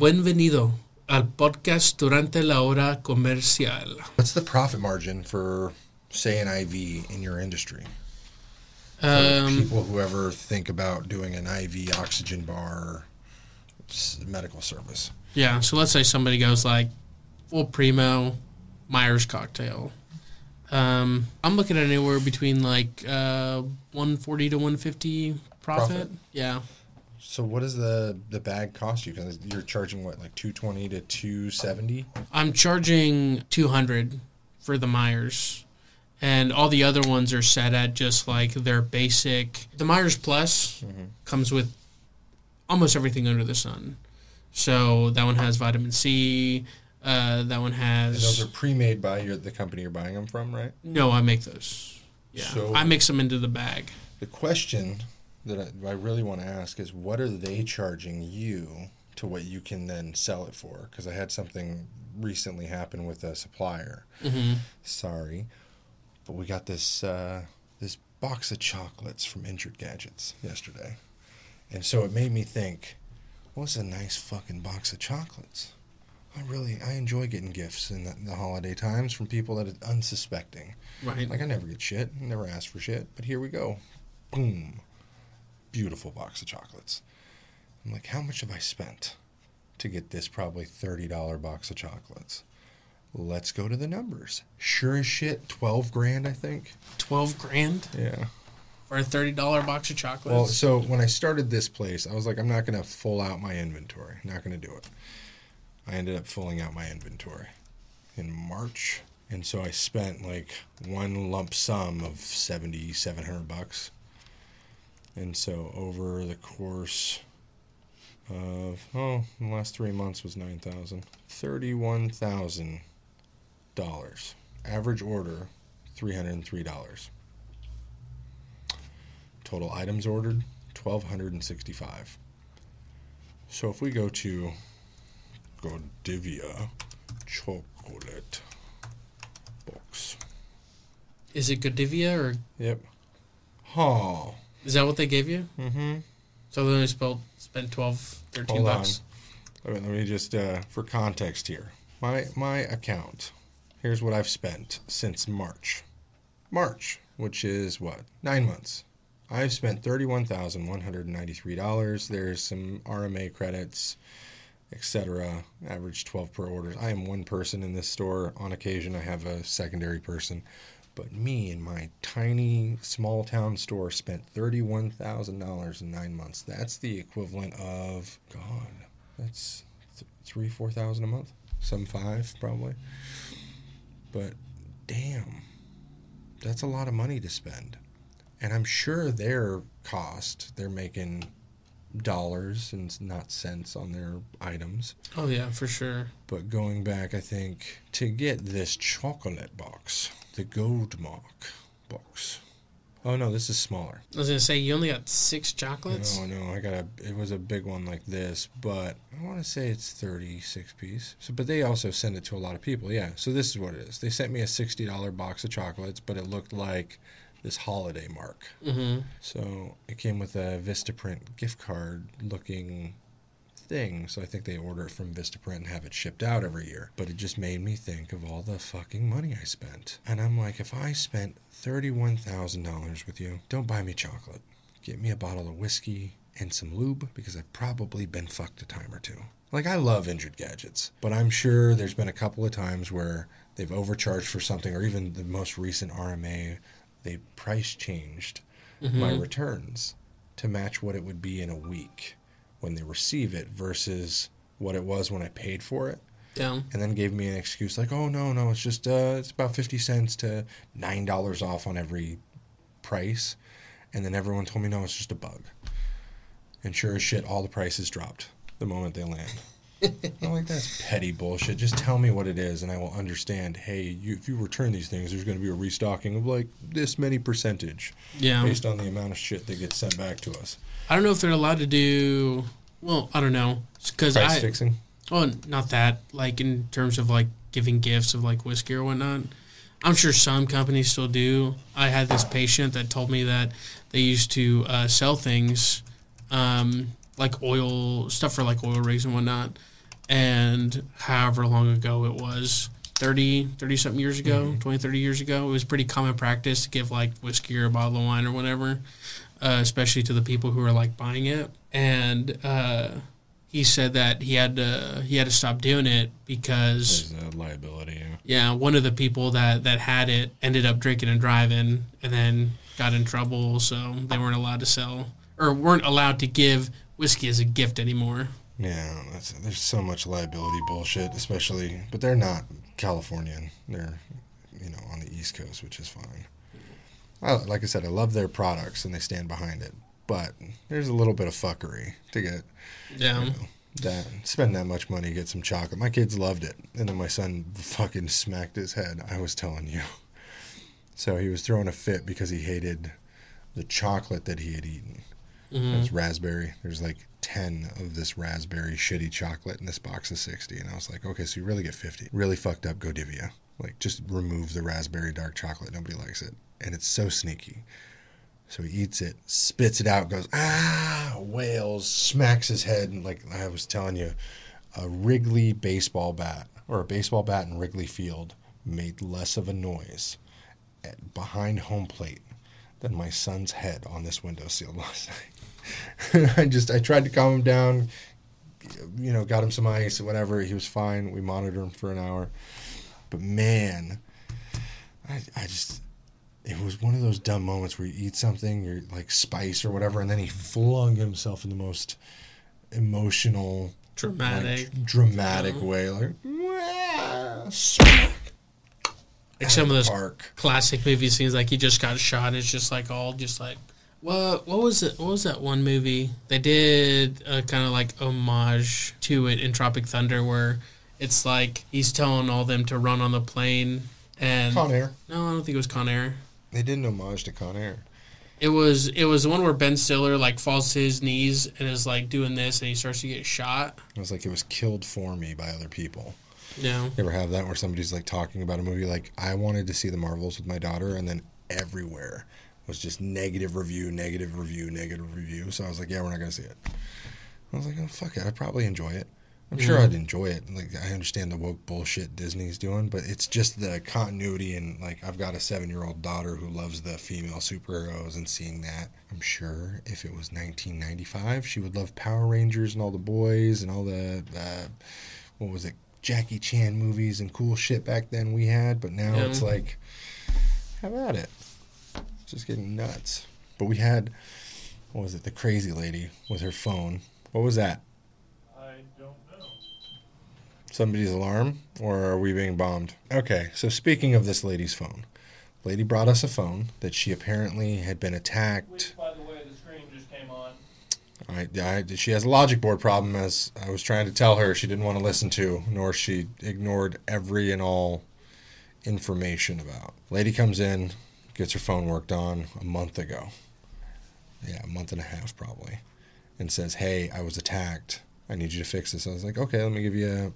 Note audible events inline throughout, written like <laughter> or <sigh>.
Bienvenido al podcast durante la hora comercial. What's the profit margin for, say, an IV in your industry? For Um, people who ever think about doing an IV oxygen bar medical service. yeah, so let's say somebody goes like full primo, Myers cocktail. Um, I'm looking at anywhere between like uh, 140 to 150 profit. Profit? Yeah. So what does the the bag cost you? Because you're charging what, like two twenty to two seventy? I'm charging 200 for the Myers. And all the other ones are set at just like their basic. The Myers Plus comes with almost everything under the sun. So that one has vitamin C. Uh, that one has. And those are pre-made by your, the company you're buying them from, right? No, I make those. Yeah. So- I mix them into the bag. The question that I, I really want to ask is, what are they charging you to what you can then sell it for? Because I had something recently happen with a supplier. hmm Sorry, but we got this uh, this box of chocolates from Injured Gadgets yesterday, and so it made me think, what's a nice fucking box of chocolates? I really I enjoy getting gifts in the, the holiday times from people that are unsuspecting. Right. Like I never get shit, never ask for shit, but here we go, boom, beautiful box of chocolates. I'm like, how much have I spent to get this probably thirty dollar box of chocolates? Let's go to the numbers. Sure as shit, twelve grand, I think. 12 grand Yeah. for a $30 box of chocolates? Well, so when I started this place, I was like, I'm not gonna full out my inventory. Not gonna do it. I ended up fulling out my inventory in March, and so I spent like one lump sum of seventy seven hundred bucks. And so over the course of oh, the last three months was 9,000. $31,000. Average order, three hundred and three dollars. Total items ordered, 1,265. So if we go to Godiva chocolate box. Is it Godiva or Yep. Oh. Is that what they gave you? Mm-hmm. So they only spent, spent 12, 13 Hold on. bucks. Let me, let me just, uh, for context here. My, my account, here's what I've spent since March. March, which is what? Nine months. I've spent $31,193. There's some RMA credits, etc. Average 12 per order. I am one person in this store. On occasion, I have a secondary person. But me in my tiny small town store spent $31,000 in nine months. That's the equivalent of, God, that's th- three, 4000 a month. Some five, probably. But damn, that's a lot of money to spend. And I'm sure their cost, they're making dollars and not cents on their items. Oh, yeah, for sure. But going back, I think to get this chocolate box, the gold mark box. Oh no, this is smaller. I was going to say, you only got six chocolates? No, no, I got a. It was a big one like this, but I want to say it's thirty-six piece. So, but they also send it to a lot of people. Yeah. So this is what it is. They sent me a sixty-dollar box of chocolates, but it looked like this holiday mark. Mm-hmm. So it came with a Vistaprint gift card looking thing. So I think they order it from Vistaprint and have it shipped out every year. But it just made me think of all the fucking money I spent. And I'm like, if I spent $31,000 with you, don't buy me chocolate. Get me a bottle of whiskey and some lube because I've probably been fucked a time or two. Like, I love injured gadgets, but I'm sure there's been a couple of times where they've overcharged for something, or even the most recent RMA, they price changed mm-hmm. my returns to match what it would be in a week when they receive it versus what it was when I paid for it. Yeah. And then gave me an excuse like, "Oh no, no, it's just uh, it's about fifty cents to nine dollars off on every price," and then everyone told me, "No, it's just a bug." And sure as shit, all the prices dropped the moment they land. <laughs> I'm like, that's petty bullshit. Just tell me what it is, and I will understand. Hey, you, if you return these things, there's going to be a restocking of like this many percentage Yeah. based on the amount of shit that gets sent back to us. I don't know if they're allowed to do. Well, I don't know because Price I. fixing. Oh, not that. Like in terms of like giving gifts of like whiskey or whatnot. I'm sure some companies still do. I had this patient that told me that they used to uh, sell things um, like oil stuff for like oil rigs and whatnot. and however long ago it was 30 30 something years ago 20 30 years ago it was pretty common practice to give like whiskey or a bottle of wine or whatever uh, especially to the people who are like buying it and uh, he said that he had to he had to stop doing it because a liability. Yeah. one of the people that that had it ended up drinking and driving and then got in trouble so they weren't allowed to sell or weren't allowed to give whiskey as a gift anymore Yeah, that's, there's so much liability bullshit, especially, but they're not Californian. They're, you know, on the East Coast, which is fine. I, like I said, I love their products and they stand behind it, but there's a little bit of fuckery to get yeah you know, that spend that much money get some chocolate. My kids loved it, and then my son fucking smacked his head. I was telling you. So he was throwing a fit because he hated the chocolate that he had eaten. Mhm. It was raspberry. There's like 10 of this raspberry shitty chocolate in this box of 60. And I was like, okay, so you really get 50. Really fucked up Godiva. Like, just remove the raspberry dark chocolate. Nobody likes it. And it's so sneaky. So he eats it, spits it out, goes, ah, wails, smacks his head. And like I was telling you, a Wrigley baseball bat or a baseball bat in Wrigley Field made less of a noise at, behind home plate than my son's head on this windowsill <laughs> last night. I just I tried to calm him down, you know, got him some ice or whatever. He was fine. We monitored him for an hour, but man, I I just it was one of those dumb moments where you eat something, you're like spice or whatever, and then he flung himself in the most emotional, dramatic like, dramatic Yeah. way, like like some of those Park. classic movie scenes like he just got shot and it's just like all just like what what was it what was that one movie they did a kind of like homage to it in tropic thunder where it's like he's telling all them to run on the plane and Con Air. no i don't think it was con air They did an homage to Con Air. it was it was the one where ben stiller like falls to his knees and is like doing this and he starts to get shot It was like it was killed for me by other people. yeah You ever have that where somebody's like talking about a movie like I wanted to see the Marvels with my daughter and then everywhere was just negative review, negative review, negative review. So I was like, yeah, we're not gonna see it. I was like, oh fuck it, I'd probably enjoy it. I'm sure Yeah. I'd enjoy it. Like I understand the woke bullshit Disney's doing, but it's just the continuity and like I've got a seven year old daughter who loves the female superheroes and seeing that. I'm sure if it was 1995, she would love Power Rangers and all the boys and all the uh, what was it, Jackie Chan movies and cool shit back then we had. But now Yeah. it's like, how about it. It's just getting nuts. But we had, what was it, the crazy lady with her phone. What was that? I don't know. Somebody's alarm, or are we being bombed? Okay, so speaking of this lady's phone, lady brought us a phone that she apparently had been attacked. Which, by the way, the screen just came on. I, I, she has a logic board problem, as I was trying to tell her she didn't want to listen to, nor she ignored every and all information about. Lady comes in, gets her phone worked on a month ago. Yeah, a month and a half probably. And says, Hey, I was attacked. I need you to fix this. I was like, Okay, let me give you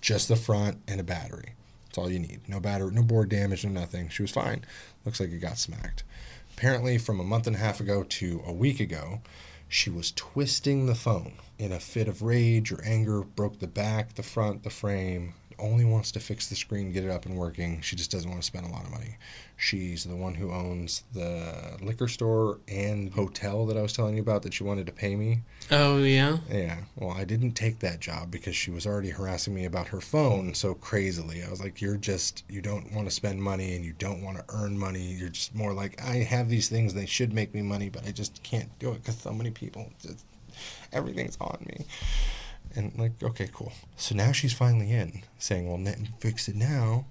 just the front and a battery. That's all you need. No battery, no board damage, no nothing. She was fine. Looks like it got smacked. Apparently, from a month and a half ago to a week ago, she was twisting the phone in a fit of rage or anger, broke the back, the front, the frame, only wants to fix the screen, get it up and working. She just doesn't want to spend a lot of money. She's the one who owns the liquor store and hotel that I was telling you about that she wanted to pay me. oh yeah Yeah, well, I didn't take that job because she was already harassing me about her phone so crazily. I was like, You're just, you don't want to spend money and you don't want to earn money. You're just more like, I have these things, they should make me money, but I just can't do it because so many people, just, everything's on me. And like, okay, cool. So now she's finally in saying, Well, net- fix it now.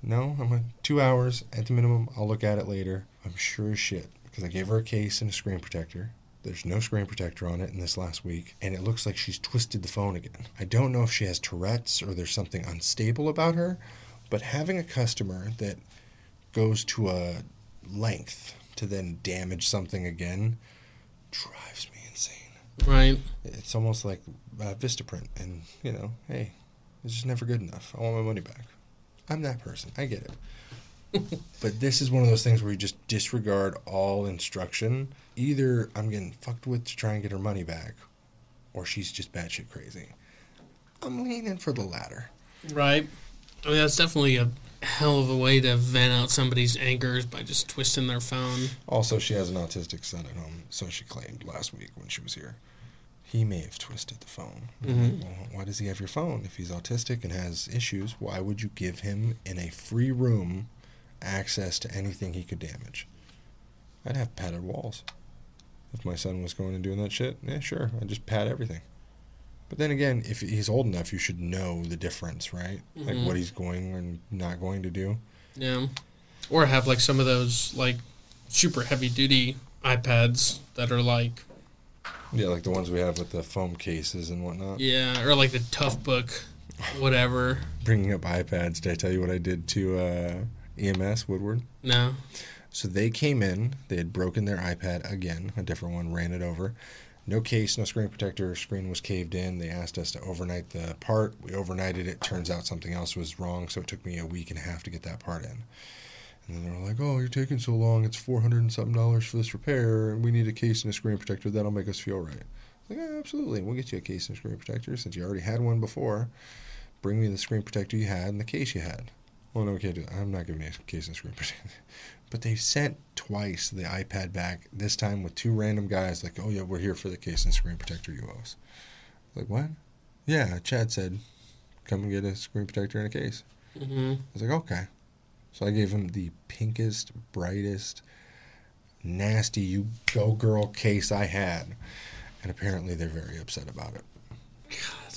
No, I'm a, two hours at the minimum. I'll look at it later. I'm sure as shit because I gave her a case and a screen protector. There's no screen protector on it in this last week, and it looks like she's twisted the phone again. I don't know if she has Tourette's or there's something unstable about her, but having a customer that goes to a length to then damage something again drives me. Right It's almost like uh, Vistaprint, and you know, hey, it's just never good enough. I want my money back. I'm that person. I get it. <laughs> but this is one of those things where you just disregard all instruction. Either I'm getting fucked with to try and get her money back, or she's just batshit crazy. I'm leaning for the latter. Right. I mean, that's definitely a hell of a way to vent out somebody's angers by just twisting their phone. Also, she has an autistic son at home, so she claimed last week when she was here. He may have twisted the phone. Mhm. Well, why does he have your phone? If he's autistic and has issues, why would you give him in a free room access to anything he could damage? I'd have padded walls. If my son was going and doing that shit, yeah, sure, I'd just pad everything. But then again, if he's old enough, you should know the difference, right? Like Mhm. what he's going and not going to do. Yeah. Or have like some of those like super heavy duty iPads that are like Yeah, like the ones we have with the foam cases and whatnot. yeah, or like the Toughbook, whatever. bringing up iPads, did I tell you what I did to uh, EMS Woodward? No. So they came in, they had broken their iPad again, a different one, ran it over. No case, no screen protector, screen was caved in. They asked us to overnight the part. We overnighted it. Turns out something else was wrong, so it took me a week and a half to get that part in. And then they were like, "Oh, you're taking so long. It's four hundred and something dollars for this repair, and we need a case and a screen protector. That'll make us feel right." Like, yeah, absolutely. We'll get you a case and a screen protector since you already had one before. Bring me the screen protector you had and the case you had. Well, no, we can't do that. I'm not giving you a case and screen protector. But they sent twice the iPad back, this time with two random guys, like, oh, yeah, we're here for the case and screen protector you owe us. Like, what? Yeah, Chad said, come and get a screen protector and a case. hmm I was like, okay. So I gave him the pinkest, brightest, nasty, you go girl case I had. And apparently they're very upset about it. God.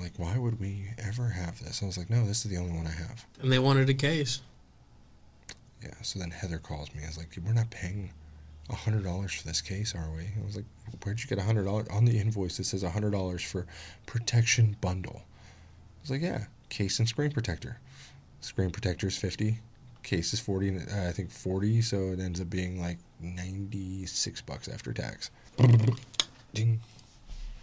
Like, why would we ever have this? I was like, no, this is the only one I have. And they wanted a case. Yeah, so then Heather calls me. I was like, we're not paying a hundred dollars for this case, are we? I was like, where'd you get a hundred dollars on the invoice? It says a hundred dollars for protection bundle. I was like, yeah, case and screen protector. Screen protector is fifty, case is forty. and, Uh, I think forty, so it ends up being like ninety six bucks after tax. Ding,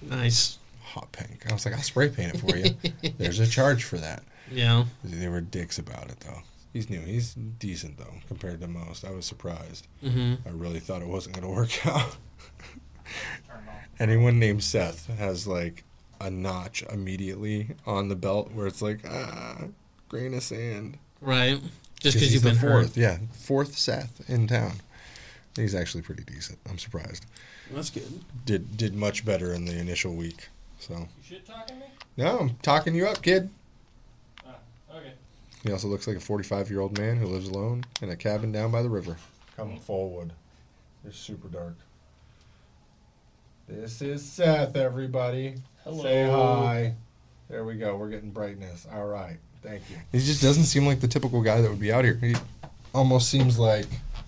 Nice. Hot pink. I was like, I'll spray paint it for you. <laughs> There's a charge for that. Yeah. They were dicks about it though. He's new. He's decent though compared to most. I was surprised. hmm I really thought it wasn't going to work out. Turn it off. Anyone named Seth has like a notch immediately on the belt where it's like ah, grain of sand. Right. Just because you've the been fourth, hurt. yeah, fourth Seth in town. He's actually pretty decent. I'm surprised. That's good. Did did much better in the initial week. So You shit talking me? no, I'm talking you up, kid. Ah, okay. He also looks like a 45 year old man who lives alone in a cabin down by the river. Come forward. It's super dark. This is Seth, everybody. Hello. Say hi. There we go. We're getting brightness. All right. Thank you. He just doesn't seem like the typical guy that would be out here. He almost seems like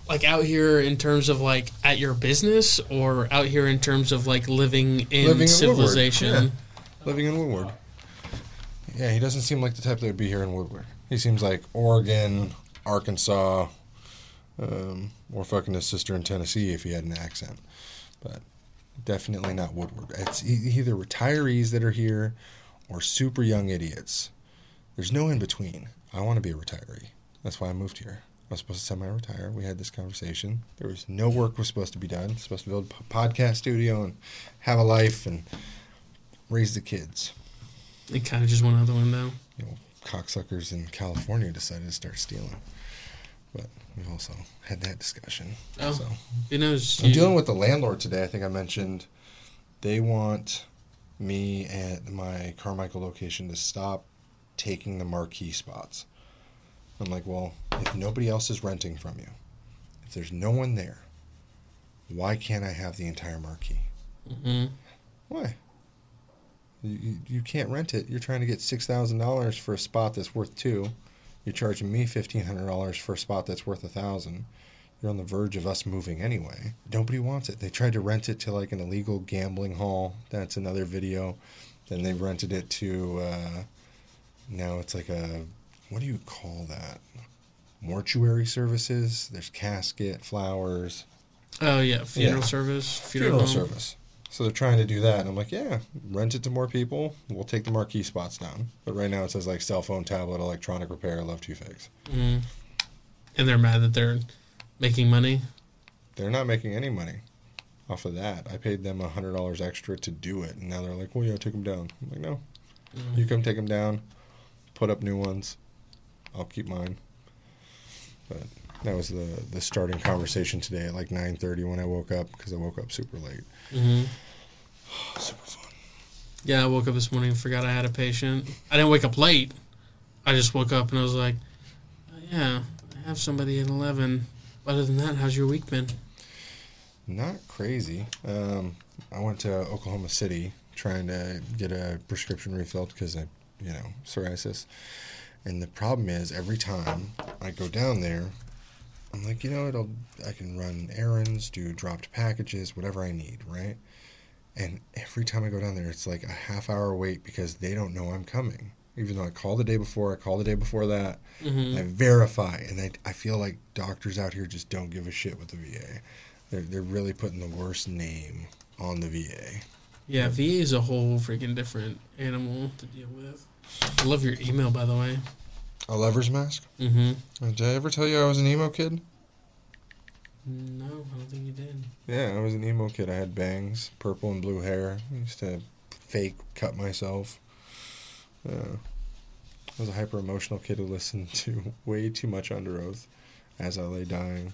Like out here in terms of like at your business or out here in terms of like living in Living in civilization. Woodward, living in Woodward. Yeah, he doesn't seem like the type that would be here in Woodward. He seems like Oregon, Arkansas, um, or fucking his sister in Tennessee if he had an accent. But definitely not Woodward. It's either retirees that are here or super young idiots. There's no in between. I want to be a retiree. That's why I moved here. I was supposed to semi-retire. We had this conversation. There was no work was supposed to be done. Supposed to build a podcast studio and have a life and raise the kids. It kind of just went out the window. You know, cocksuckers in California decided to start stealing. But we've also had that discussion. Oh. So Who knows? I'm You- dealing with the landlord today. I think I mentioned they want me at my Carmichael location to stop taking the marquee spots. I'm like, well, if nobody else is renting from you, if there's no one there, why can't I have the entire marquee? Mhm. Why? You, you, you can't rent it. You're trying to get six thousand dollars for a spot that's worth two. You're charging me fifteen hundred dollars for a spot that's worth a thousand. You're on the verge of us moving anyway. Nobody wants it. They tried to rent it to like an illegal gambling hall. That's another video. Then they rented it to. Uh, now it's like a what do you call that? Mortuary services. There's casket, flowers, Oh yeah, funeral Yeah. service, funeral home. service. So they're trying to do that, and I'm like, yeah, rent it to more people. We'll take the marquee spots down. But right now it says like cell phone, tablet, electronic repair. Love two fakes. Mhm. And they're mad that they're making money. They're not making any money off of that. I paid them a hundred dollars extra to do it, and now they're like, well, yeah, take them down. I'm like, no, You come take them down, put up new ones. I'll keep mine. But that was the the starting conversation today at like 9:30 when I woke up because I woke up super late. hmm <sighs> Super fun. Yeah, I woke up this morning and forgot I had a patient. I didn't wake up late. I just woke up and I was like, "Oh, yeah, I have somebody at 11. Other than that, how's your week been? Not crazy. Um, I went to Oklahoma City trying to get a prescription refilled because I, you know, psoriasis. And the problem is, every time I go down there, I'm like, you know, it'll I can run errands, do dropped packages, whatever I need, right? And every time I go down there, it's like a half hour wait because they don't know I'm coming. Even though I call the day before, I call the day before that, hmm I verify, and I, I feel like doctors out here just don't give a shit with the VA. They're, they're really putting the worst name on the VA. Yeah, VA is a whole freaking different animal to deal with. I love your email, by the way. A lover's mask? Mm-hmm. Uh, Did I ever tell you I was an emo kid? No, I don't think you did. Yeah, I was an emo kid. I had bangs, purple and blue hair. I used to fake cut myself. Yeah. I was a hyper emotional kid who listened <laughs> to way too much Underoath as I lay dying.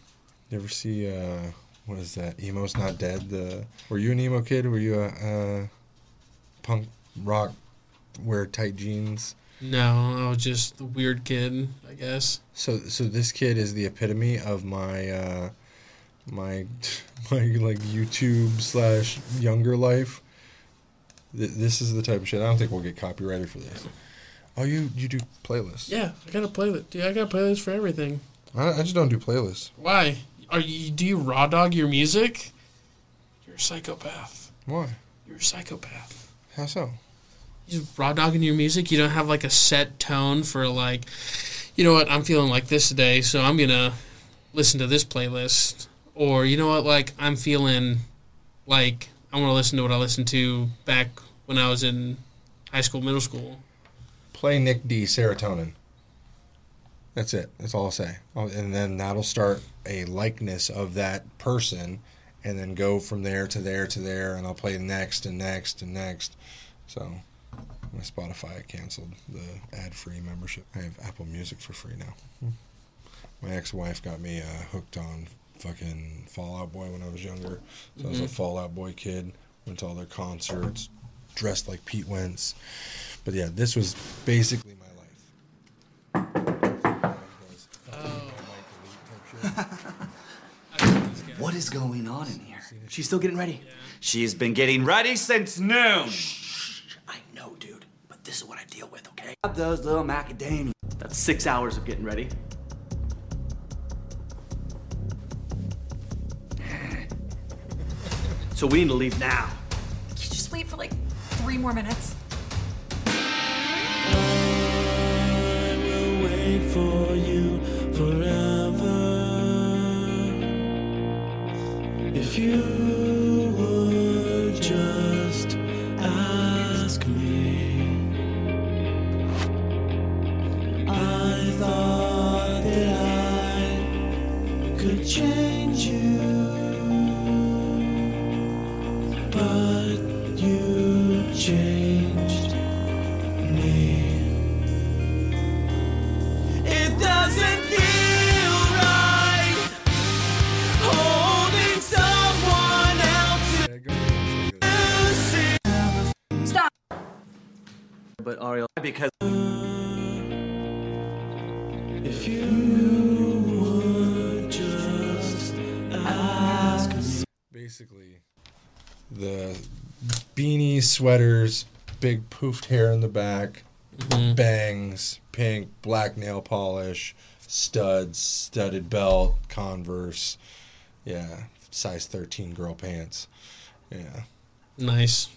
You ever see uh what is that? Emo's not dead. The were you an emo kid? Were you a uh, punk rock wear tight jeans? No, I was just the weird kid, I guess. So so this kid is the epitome of my uh my <laughs> my like YouTube slash younger life. Th- This is the type of shit. I don't think we'll get copyrighted for this. Oh, you you do playlists? Yeah, I got a playlist. Dude, I got a playlist for everything. I, I just don't do playlists. Why? Are you? Do you raw dog your music? You're a psychopath. Why? You're a psychopath. How so? Just raw dogging your music. You don't have like a set tone for like, you know what? I'm feeling like this today, so I'm gonna listen to this playlist. Or you know what? Like I'm feeling like I want to listen to what I listened to back when I was in high school, middle school. Play Nick D. Serotonin. That's it. That's all I'll say. Oh, And then that'll start a likeness of that person, and then go from there to there to there, and I'll play next and next and next. So, my Spotify I canceled the ad-free membership. I have Apple Music for free now. My ex-wife got me uh, hooked on fucking Fall Out Boy when I was younger. So I was a Mhm. Fall Out Boy kid. Went to all their concerts, dressed like Pete Wentz. But yeah, this was basically my life. <laughs> What is going on in here? She's still getting ready. She's been getting ready since noon. I know, dude, but this is what I deal with, okay? Grab Those little macadamia. That's six hours of getting ready. So we need to leave now. Can you just wait for like three more minutes? wait for you forever. If you change you, but you changed me. It doesn't feel right holding someone else's Stop. But Ariel, because Basically, the beanie sweaters, big poofed hair in the back, mm-hmm. bangs, pink, black nail polish, studs, studded belt, Converse. Yeah, size 13 girl pants. Yeah. Nice,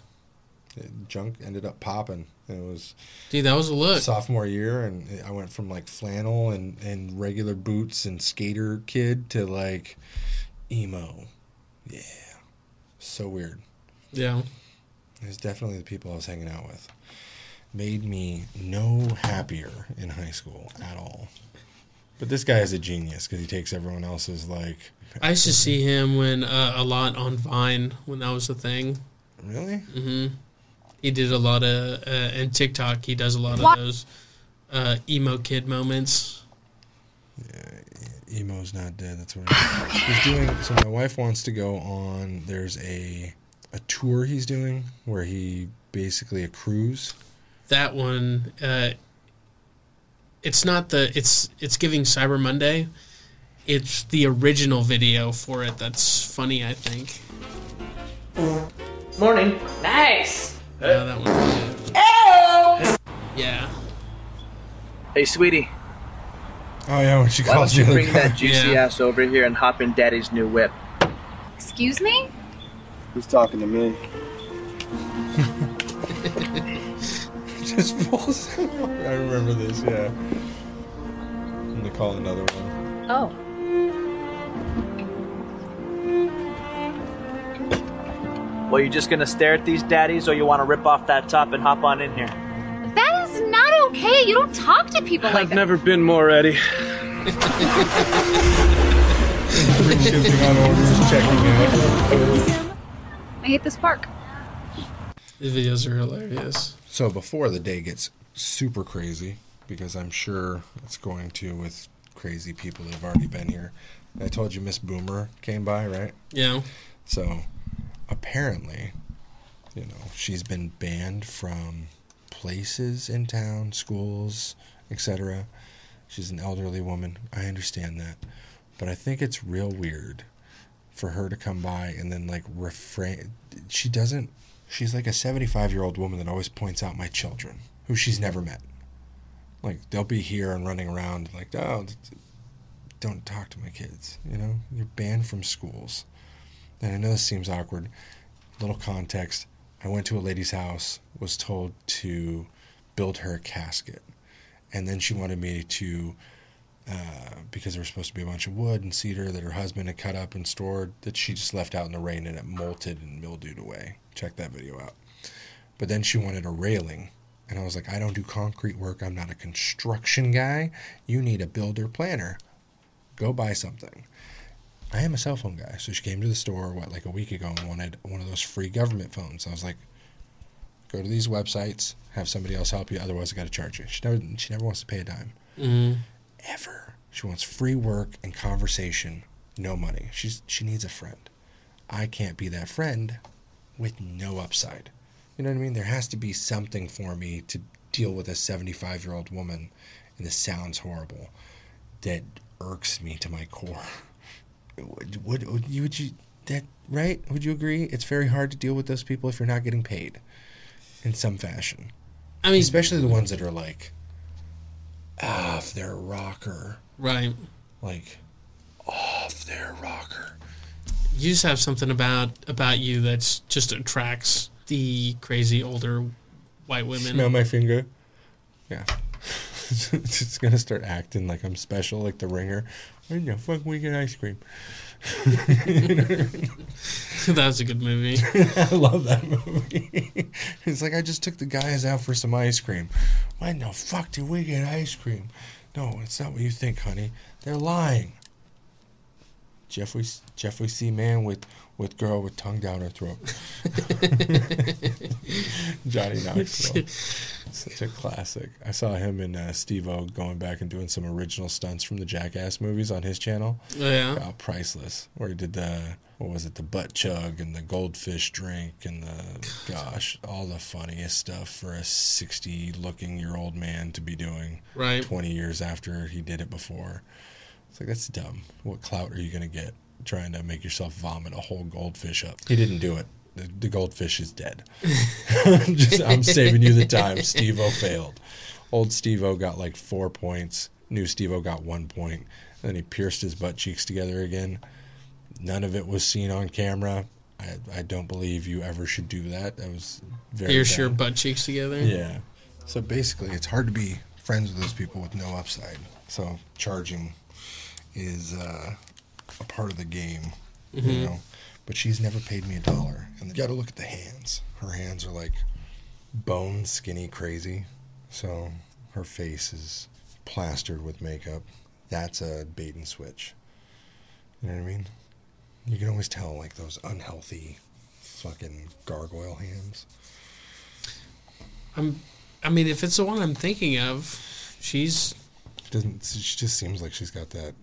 Junk ended up popping. It was dude. That was a look. sophomore year, and I went from like flannel and, and regular boots and skater kid to like emo. Yeah. So weird. Yeah. It was definitely the people I was hanging out with. Made me no happier in high school at all. But this guy is a genius because he takes everyone else's like. I used to see him when uh, a lot on Vine when that was a thing. Really? Mm-hmm. He did a lot of uh, and TikTok. He does a lot of What? those uh, emo kid moments. Emo's not dead. That's what it is. he's doing. So my wife wants to go on. There's a a tour he's doing where he basically a cruise. That one, uh, it's not the it's it's giving Cyber Monday. It's the original video for it that's funny. I think. Morning. Nice. Yeah, that one. Yeah. Hey, sweetie. Oh yeah, when she Why calls don't you the bring that juicy Yeah. ass over here and hop in Daddy's new whip? Excuse me? Who's talking to me? <laughs> just pulls. I remember this. Yeah. And they call another one. Oh. Well, you just gonna stare at these daddies, or you want to rip off that top and hop on in here? That is not okay. You don't talk to people like that. I've that. never been more ready. Shipping on orders, checking out. I hate this park. The videos are hilarious. So before the day gets super crazy, because I'm sure it's going to with crazy people that have already been here. I told you Miss Boomer came by, right? Yeah. So apparently, you know, she's been banned from places in town, schools, etc. She's an elderly woman. I understand that. But I think it's real weird for her to come by and then like refrain she doesn't she's like a 75-year-old woman that always points out my children who she's never met. Like they'll be here and running around like, "Oh, don't talk to my kids." You know, you're banned from schools. And I know this seems awkward. Little context. I went to a lady's house, was told to build her a casket. And then she wanted me to, uh, because there was supposed to be a bunch of wood and cedar that her husband had cut up and stored, that she just left out in the rain and it molted and mildewed away. Check that video out. But then she wanted a railing. And I was like, I don't do concrete work. I'm not a construction guy. You need a builder planner. Go buy something. I am a cell phone guy. So she came to the store, what, like a week ago and wanted one of those free government phones. I was like, go to these websites, have somebody else help you. Otherwise, I got to charge you. She never, she never wants to pay a dime. hmm Ever. She wants free work and conversation, no money. She's She needs a friend. I can't be that friend with no upside. You know what I mean? There has to be something for me to deal with a 75 year old woman, and this sounds horrible, that irks me to my core. <laughs> Would, would, would you would you that right? Would you agree? It's very hard to deal with those people if you're not getting paid in some fashion, I mean, especially the ones that are like off their rocker, right. like off their rocker. You just have something about about you that's just attracts the crazy older white women. Smell my finger. Yeah. <laughs> it's gonna start acting like I'm special, like the ringer. When the fuck we get ice cream? <laughs> that was a good movie. <laughs> I love that movie. <laughs> it's like I just took the guys out for some ice cream. When the fuck did we get ice cream? No, it's not what you think, honey. They're lying. Jeffrey Jeffrey C. Man with with girl with tongue down her throat. <laughs> Johnny Knoxville. Such a classic. I saw him and uh, Steve O going back and doing some original stunts from the Jackass movies on his channel. Oh, yeah. Oh, priceless. Where he did the what was it, the butt chug and the goldfish drink and the gosh, all the funniest stuff for a sixty looking year old man to be doing Right. twenty years after he did it before. It's like that's dumb. What clout are you gonna get trying to make yourself vomit a whole goldfish up? He didn't do it. The, the goldfish is dead. I'm, <laughs> just, I'm saving you the time. Steve O failed. Old Steve O got like four points. New Steve O got one point. Then he pierced his butt cheeks together again. None of it was seen on camera. I, I don't believe you ever should do that. That was very Pierce bad. your butt cheeks together. Yeah. So basically, it's hard to be friends with those people with no upside. So charging is uh, a part of the game, you know. But she's never paid me a dollar. And you got to look at the hands. Her hands are like bone skinny crazy. So her face is plastered with makeup. That's a bait and switch. You know what I mean? You can always tell like those unhealthy fucking gargoyle hands. I'm. I mean, if it's the one I'm thinking of, she's Doesn't she just seems like she's got that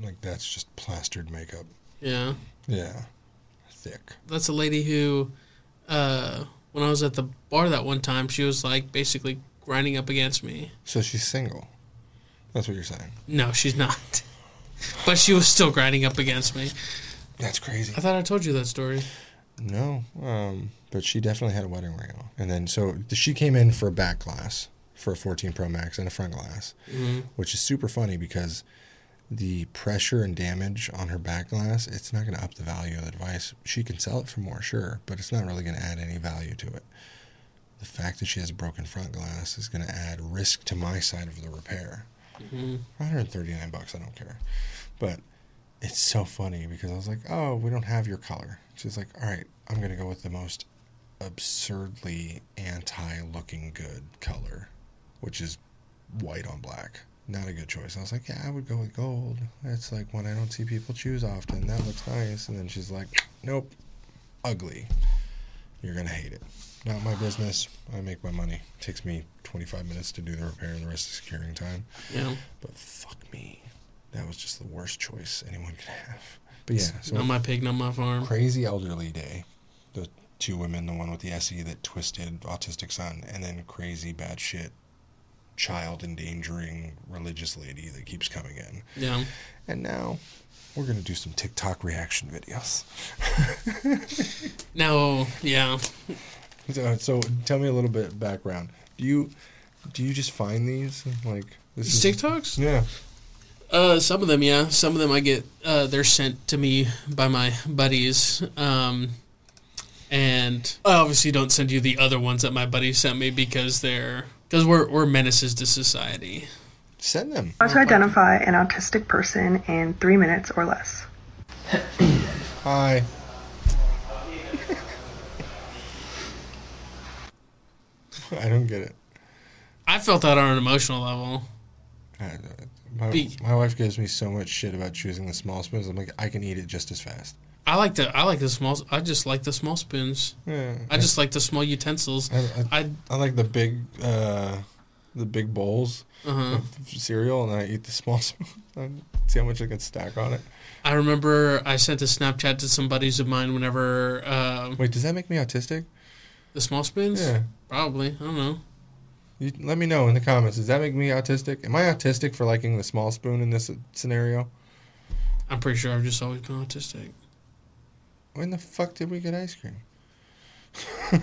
like that's just plastered makeup. yeah. Yeah. Thick. That's a lady who, uh, when I was at the bar that one time, she was like basically grinding up against me. So she's single. That's what you're saying. No, she's not. <laughs> but she was still grinding up against me. That's crazy. I thought I told you that story. No, um, but she definitely had a wedding ring on. And then, so she came in for a back glass for a 14 Pro Max and a front glass, which is super funny because the pressure and damage on her back glass, it's not going to up the value of the device. She can sell it for more, sure, but it's not really going to add any value to it. The fact that she has a broken front glass is going to add risk to my side of the repair. Mm-hmm. 139 bucks, I don't care. But it's so funny because I was like, oh, we don't have your color. She's like, all right, I'm going to go with the most absurdly anti looking good color, which is white on black. Not a good choice. I was like, yeah, I would go with gold. That's like one I don't see people choose often. That looks nice. And then she's like, nope, ugly. You're going to hate it. Not my business. I make my money. It takes me 25 minutes to do the repair and the rest is securing time. Yeah. But fuck me. That was just the worst choice anyone could have. <laughs> But yeah, so Not my pig, not my farm. crazy elderly day. The two women, the one with the SE that twisted autistic son, and then crazy bad shit child endangering religious lady that keeps coming in. Yeah. And now we're gonna do some TikTok reaction videos. no, yeah. So, so tell me a little bit background. Do you do you just find these like this is TikToks? Yeah. Uh, some of them, yeah. Some of them I get. Uh, they're sent to me by my buddies. Um, and I obviously don't send you the other ones that my buddies sent me because they're because we're we're menaces to society. Send them. How to identify an autistic person in three minutes or less. <coughs> Hi. <laughs> I don't get it. I felt that on an emotional level. I, my, my wife gives me so much shit about choosing the small spoons. I'm like, I can eat it just as fast. I like the I like the small. I just like the small spoons. Yeah. I just like the small utensils. I, I, I I like the big, uh, the big bowls uh of cereal, and I eat the small spoon. <laughs> See how much I can stack on it. I remember I sent a Snapchat to some buddies of mine whenever uh, Wait, does that make me autistic? the small spoons. Yeah. Probably. I don't know. You, let me know in the comments. Does that make me autistic? Am I autistic for liking the small spoon in this scenario? I'm pretty sure I've just always been autistic. When the fuck did we get ice cream? <laughs> I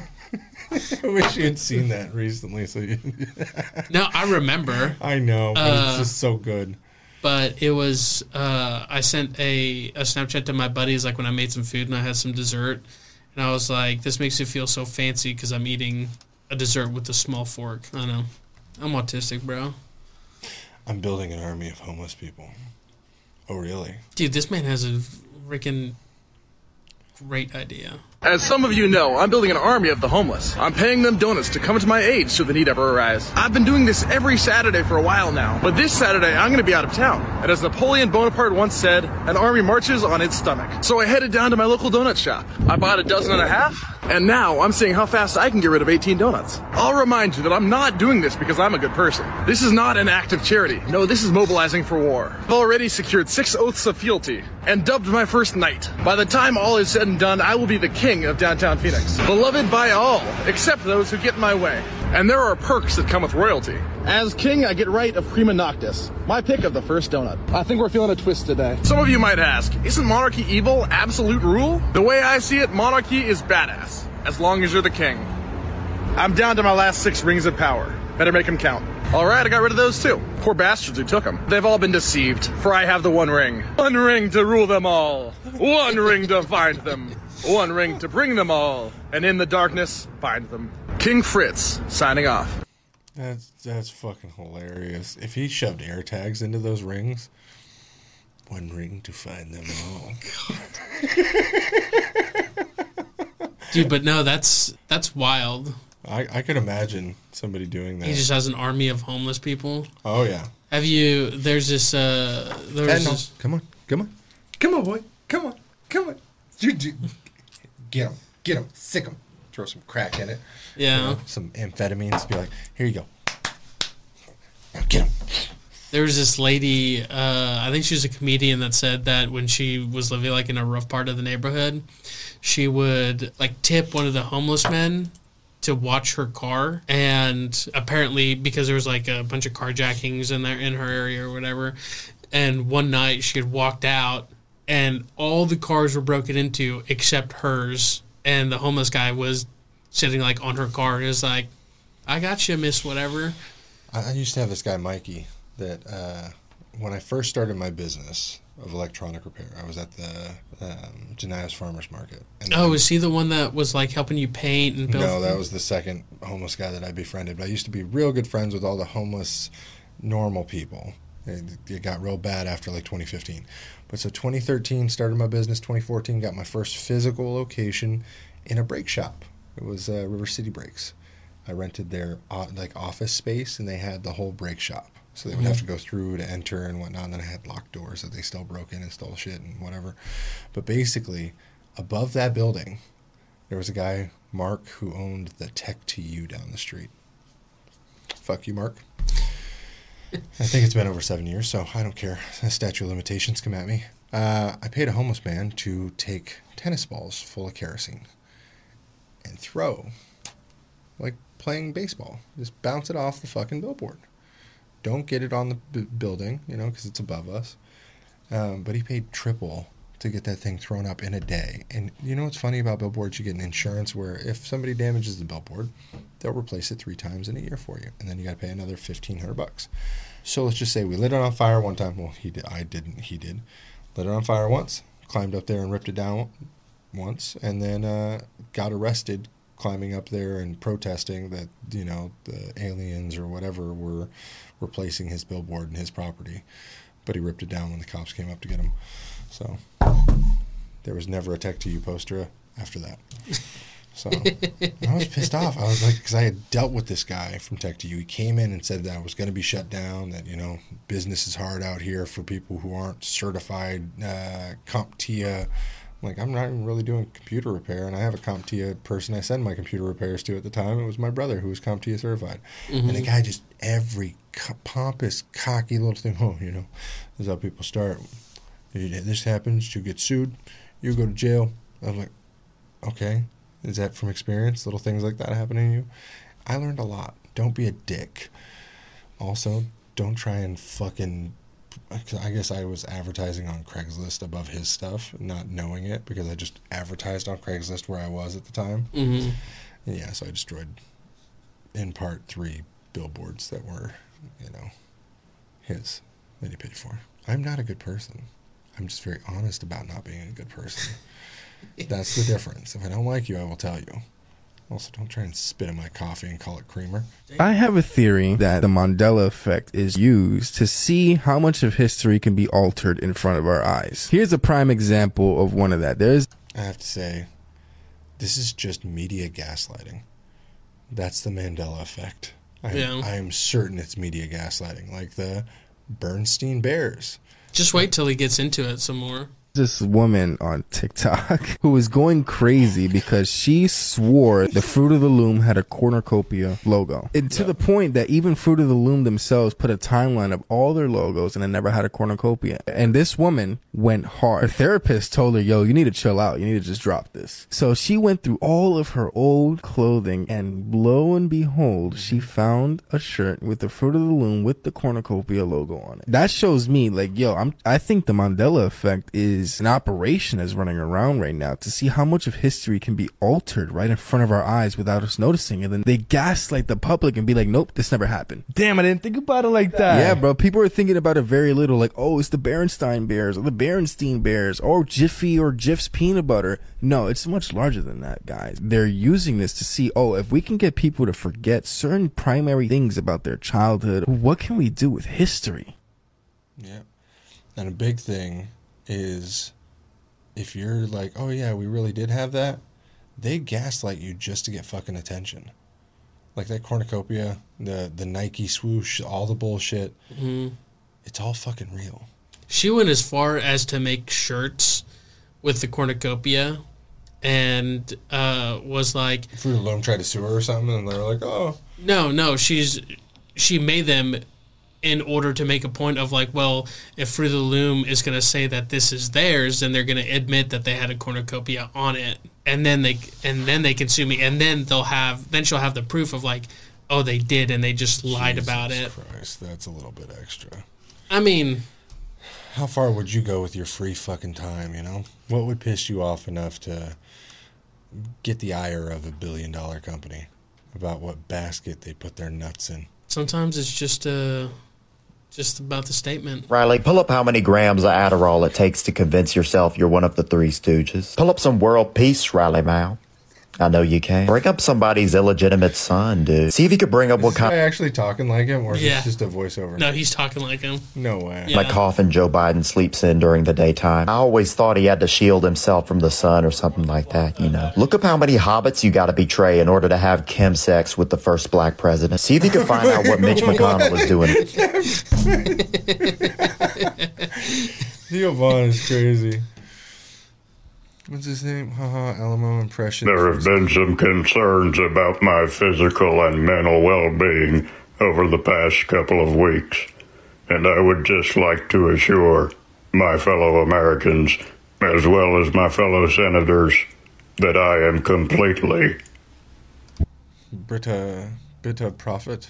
wish you had seen that recently. So you, <laughs> No, I remember, I know, but Uh, it's just so good. but it was uh, I sent a, a Snapchat to my buddies like when I made some food and I had some dessert, and I was like, "This makes it feel so fancy because I'm eating a dessert with a small fork." I know, I'm autistic, bro. I'm building an army of homeless people. Oh, really? Dude, this man has a freaking great idea. As some of you know, I'm building an army of the homeless. I'm paying them donuts to come to my aid should the need ever arise. I've been doing this every Saturday for a while now, but this Saturday I'm gonna be out of town. And as Napoleon Bonaparte once said, an army marches on its stomach. So I headed down to my local donut shop. I bought a dozen and a half, and now I'm seeing how fast I can get rid of 18 donuts. I'll remind you that I'm not doing this because I'm a good person. This is not an act of charity. No, this is mobilizing for war. I've already secured six oaths of fealty and dubbed my first knight. By the time all is said and done, I will be the king of downtown Phoenix. Beloved by all, except those who get in my way. And there are perks that come with royalty. As king, I get right of Prima Noctis, my pick of the first donut. I think we're feeling a twist today. Some of you might ask, isn't monarchy evil, absolute rule? The way I see it, monarchy is badass, as long as you're the king. I'm down to my last six rings of power. Better make them count. All right, I got rid of those too. Poor bastards who took them. They've all been deceived, for I have the one ring. One ring to rule them all. One ring to find them. One ring to bring them all. And in the darkness, find them. King Fritz, signing off. That's that's fucking hilarious. If he shoved air tags into those rings, one ring to find them all. <laughs> Dude, but no, that's that's wild. I, I could imagine somebody doing that. He just has an army of homeless people. oh yeah. Have you? There's this. Uh, there's this. Come on, come on, come on, boy, come on, come on. You do- Get him, get him, sic him. throw some crack in it. Yeah. you know, some amphetamines. Be like, here you go. Get him. There was this lady, uh, I think she was a comedian that said that when she was living like in a rough part of the neighborhood, she would like tip one of the homeless men to watch her car and apparently because there was like a bunch of carjackings in there in her area or whatever and one night she had walked out and all the cars were broken into except hers and the homeless guy was sitting like on her car and was like i got you miss whatever I, I used to have this guy Mikey that uh, when I first started my business of electronic repair, I was at the um, Janias Farmers Market. And oh is he the one that was like helping you paint and build No, that was the second homeless guy that I befriended. But I used to be real good friends with all the homeless, normal people. It, it got real bad after like 2015. But so 2013 started my business. 2014 got my first physical location in a brake shop. It was uh, River City Brakes. I rented their uh, like office space, and they had the whole brake shop. So they would have to go through to enter and whatnot. And then I had locked doors that they still broke in and stole shit and whatever. But basically, above that building, there was a guy, Mark, who owned the Tech to You down the street. Fuck you, Mark. I think it's been over seven years, so I don't care. Statute limitations come at me. Uh, I paid a homeless man to take tennis balls full of kerosene and throw, like playing baseball. Just bounce it off the fucking billboard. Don't get it on the b- building, you know, because it's above us. Um, but he paid triple to get that thing thrown up in a day. And you know what's funny about billboards? You get an insurance where if somebody damages the billboard, they'll replace it three times in a year for you, and then you got to pay another fifteen hundred bucks. So let's just say we lit it on fire one time. Well, he did. I didn't. He did. Lit it on fire once. Climbed up there and ripped it down once, and then uh, got arrested climbing up there and protesting that you know the aliens or whatever were replacing his billboard and his property. But he ripped it down when the cops came up to get him. So there was never a Tech to You poster after that. So I was pissed off. I was like, because I had dealt with this guy from Tech to You. He came in and said that I was going to be shut down. That you know, business is hard out here for people who aren't certified uh, CompTIA. I'm like, I'm not even really doing computer repair, and I have a CompTIA person I send my computer repairs to at the time. It was my brother who was CompTIA certified, and the guy just every pompous, cocky little thing. Oh, <laughs> you know, this is how people start. This happens, you get sued, you go to jail. I'm like, okay, is that from experience? Little things like that happening to you? I learned a lot. Don't be a dick. Also, don't try and fucking. I guess I was advertising on Craigslist above his stuff, not knowing it because I just advertised on Craigslist where I was at the time. Mhm. Yeah, so I destroyed, in part, three billboards that were, you know, his that he paid for. I'm not a good person. I'm just very honest about not being a good person. That's the difference. If I don't like you, I will tell you. Also, don't try and spit in my coffee and call it creamer. I have a theory that the Mandela effect is used to see how much of history can be altered in front of our eyes. Here's a prime example of one of that. There's I have to say, this is just media gaslighting. That's the Mandela effect. I, Yeah. I am certain it's media gaslighting, like the Bernstein Bears. Just wait till he gets into it some more. This woman on TikTok <laughs> who was going crazy because she swore the Fruit of the Loom had a cornucopia logo. And to the point that even Fruit of the Loom themselves put a timeline of all their logos and it never had a cornucopia. And this woman went hard. Her therapist told her, yo, you need to chill out. You need to just drop this. So she went through all of her old clothing and lo and behold, she found a shirt with the Fruit of the Loom with the cornucopia logo on it. That shows me like, yo, I'm, I think the Mandela effect is an operation that's running around right now to see how much of history can be altered right in front of our eyes without us noticing. And then they gaslight the public and be like, nope, this never happened. Damn, I didn't think about it like that. Yeah, bro. People are thinking about it very little. Like, oh, it's the Berenstein Bears or the Berenstein Bears or Jiffy or Jif's peanut butter. No, it's much larger than that, guys. They're using this to see, oh, if we can get people to forget certain primary things about their childhood, what can we do with history? Yeah. And a big thing is if you're like, oh yeah, we really did have that, they gaslight you just to get fucking attention. Like that cornucopia, the the Nike swoosh, all the bullshit. Mhm. It's all fucking real. She went as far as to make shirts with the cornucopia and uh, was like, Fruit Loom tried to sue her or something, and they're like, "Oh, no, no, she's she made them in order to make a point of like, well, if Fruit of the Loom is going to say that this is theirs, then they're going to admit that they had a cornucopia on it, and then they and then they can sue me, and then they'll have then she'll have the proof of like, oh, they did, and they just lied about it. Christ, that's a little bit extra." I mean, How far would you go with your free fucking time? You know, what would piss you off enough to get the ire of a billion dollar company about what basket they put their nuts in? sometimes it's just uh just about the statement. Riley, pull up how many grams of Adderall it takes to convince yourself you're one of the Three Stooges. Pull up some world peace, Riley Mao. I know you can. Bring up somebody's illegitimate son, dude. See if you could bring up what Is this guy kind actually talking like him, or is Yeah. this just a voiceover? No, he's talking like him. No way. Yeah. my coffin Joe Biden sleeps in during the daytime. I always thought he had to shield himself from the sun or something like that, you know. Look up how many hobbits you gotta betray in order to have chem sex with the first black president. See if you can find out what Mitch <laughs> McConnell is doing. <laughs> Theo Von is crazy. What's his name? Haha, Alamo impression. There have been some concerns about my physical and mental well being over the past couple of weeks, and I would just like to assure my fellow Americans, as well as my fellow senators, that I am completely Britta, Britta Prophet.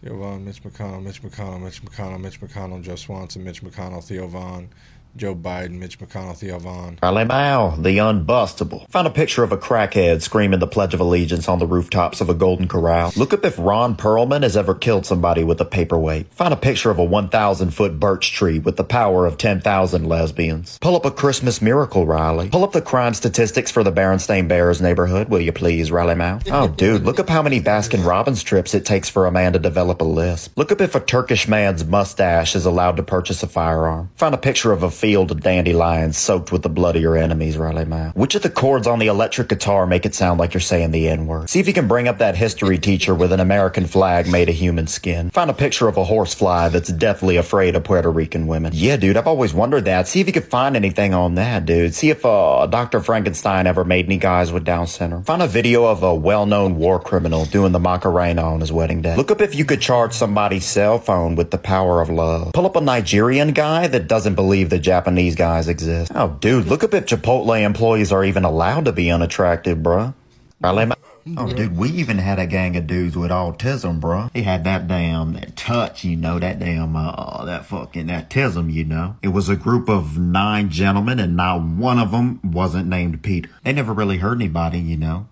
Theo Von, Mitch McConnell, Mitch McConnell, Mitch McConnell, Mitch McConnell, Joe Swanson, Mitch McConnell, Theo Von, Joe Biden, Mitch McConnell, Theo Von. Riley Mao, the unbustable. Found a picture of a crackhead screaming the Pledge of Allegiance on the rooftops of a Golden Corral. Look up if Ron Perlman has ever killed somebody with a paperweight. Find a picture of a 1,000 foot birch tree with the power of 10,000 lesbians. Pull up a Christmas miracle, Riley. Pull up the crime statistics for the Berenstain Bears neighborhood, will you please, Riley Mao? Oh, dude, look up how many Baskin Robbins trips it takes for a man to develop a lisp. Look up if a Turkish man's mustache is allowed to purchase a firearm. Find a picture of a field of dandelions soaked with the blood of your enemies, Riley Mao. Which of the chords on the electric guitar make it sound like you're saying the N-word? See if you can bring up that history teacher with an American flag made of human skin. Find a picture of a horsefly that's deathly afraid of Puerto Rican women. Yeah, dude, I've always wondered that. See if you could find anything on that, dude. See if uh, Dr. Frankenstein ever made any guys with Down syndrome. Find a video of a well-known war criminal doing the Macarena on his wedding day. Look up if you could charge somebody's cell phone with the power of love. Pull up a Nigerian guy that doesn't believe the Japanese guys exist. Oh, dude, look up if Chipotle employees are even allowed to be unattractive, bruh. Oh, dude, we even had a gang of dudes with autism, bruh. They had that damn that touch, you know, that damn, uh, that fucking, that tism, you know. It was a group of nine gentlemen, and not one of them wasn't named Peter. They never really hurt anybody, you know.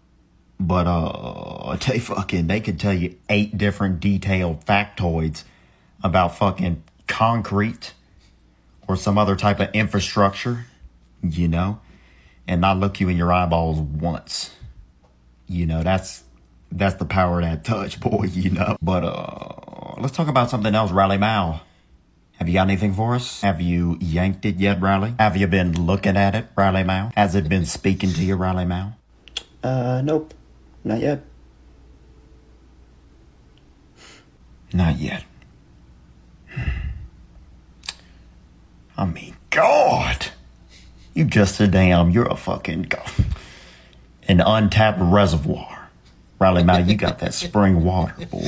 But, uh, <laughs> they fucking, they could tell you eight different detailed factoids about fucking concrete or some other type of infrastructure, you know, and not look you in your eyeballs once. You know, that's that's the power of that touch, <laughs> boy, you know. But uh let's talk about something else, Riley Mao. Have you got anything for us? Have you yanked it yet, Riley? Have you been looking at it, Riley Mao? Has it been speaking to you, Riley Mao? Uh, nope. Not yet. Not yet. I mean, God! You just a damn, you're a fucking, go- an untapped reservoir. Riley Mao, you got that <laughs> spring water, boy.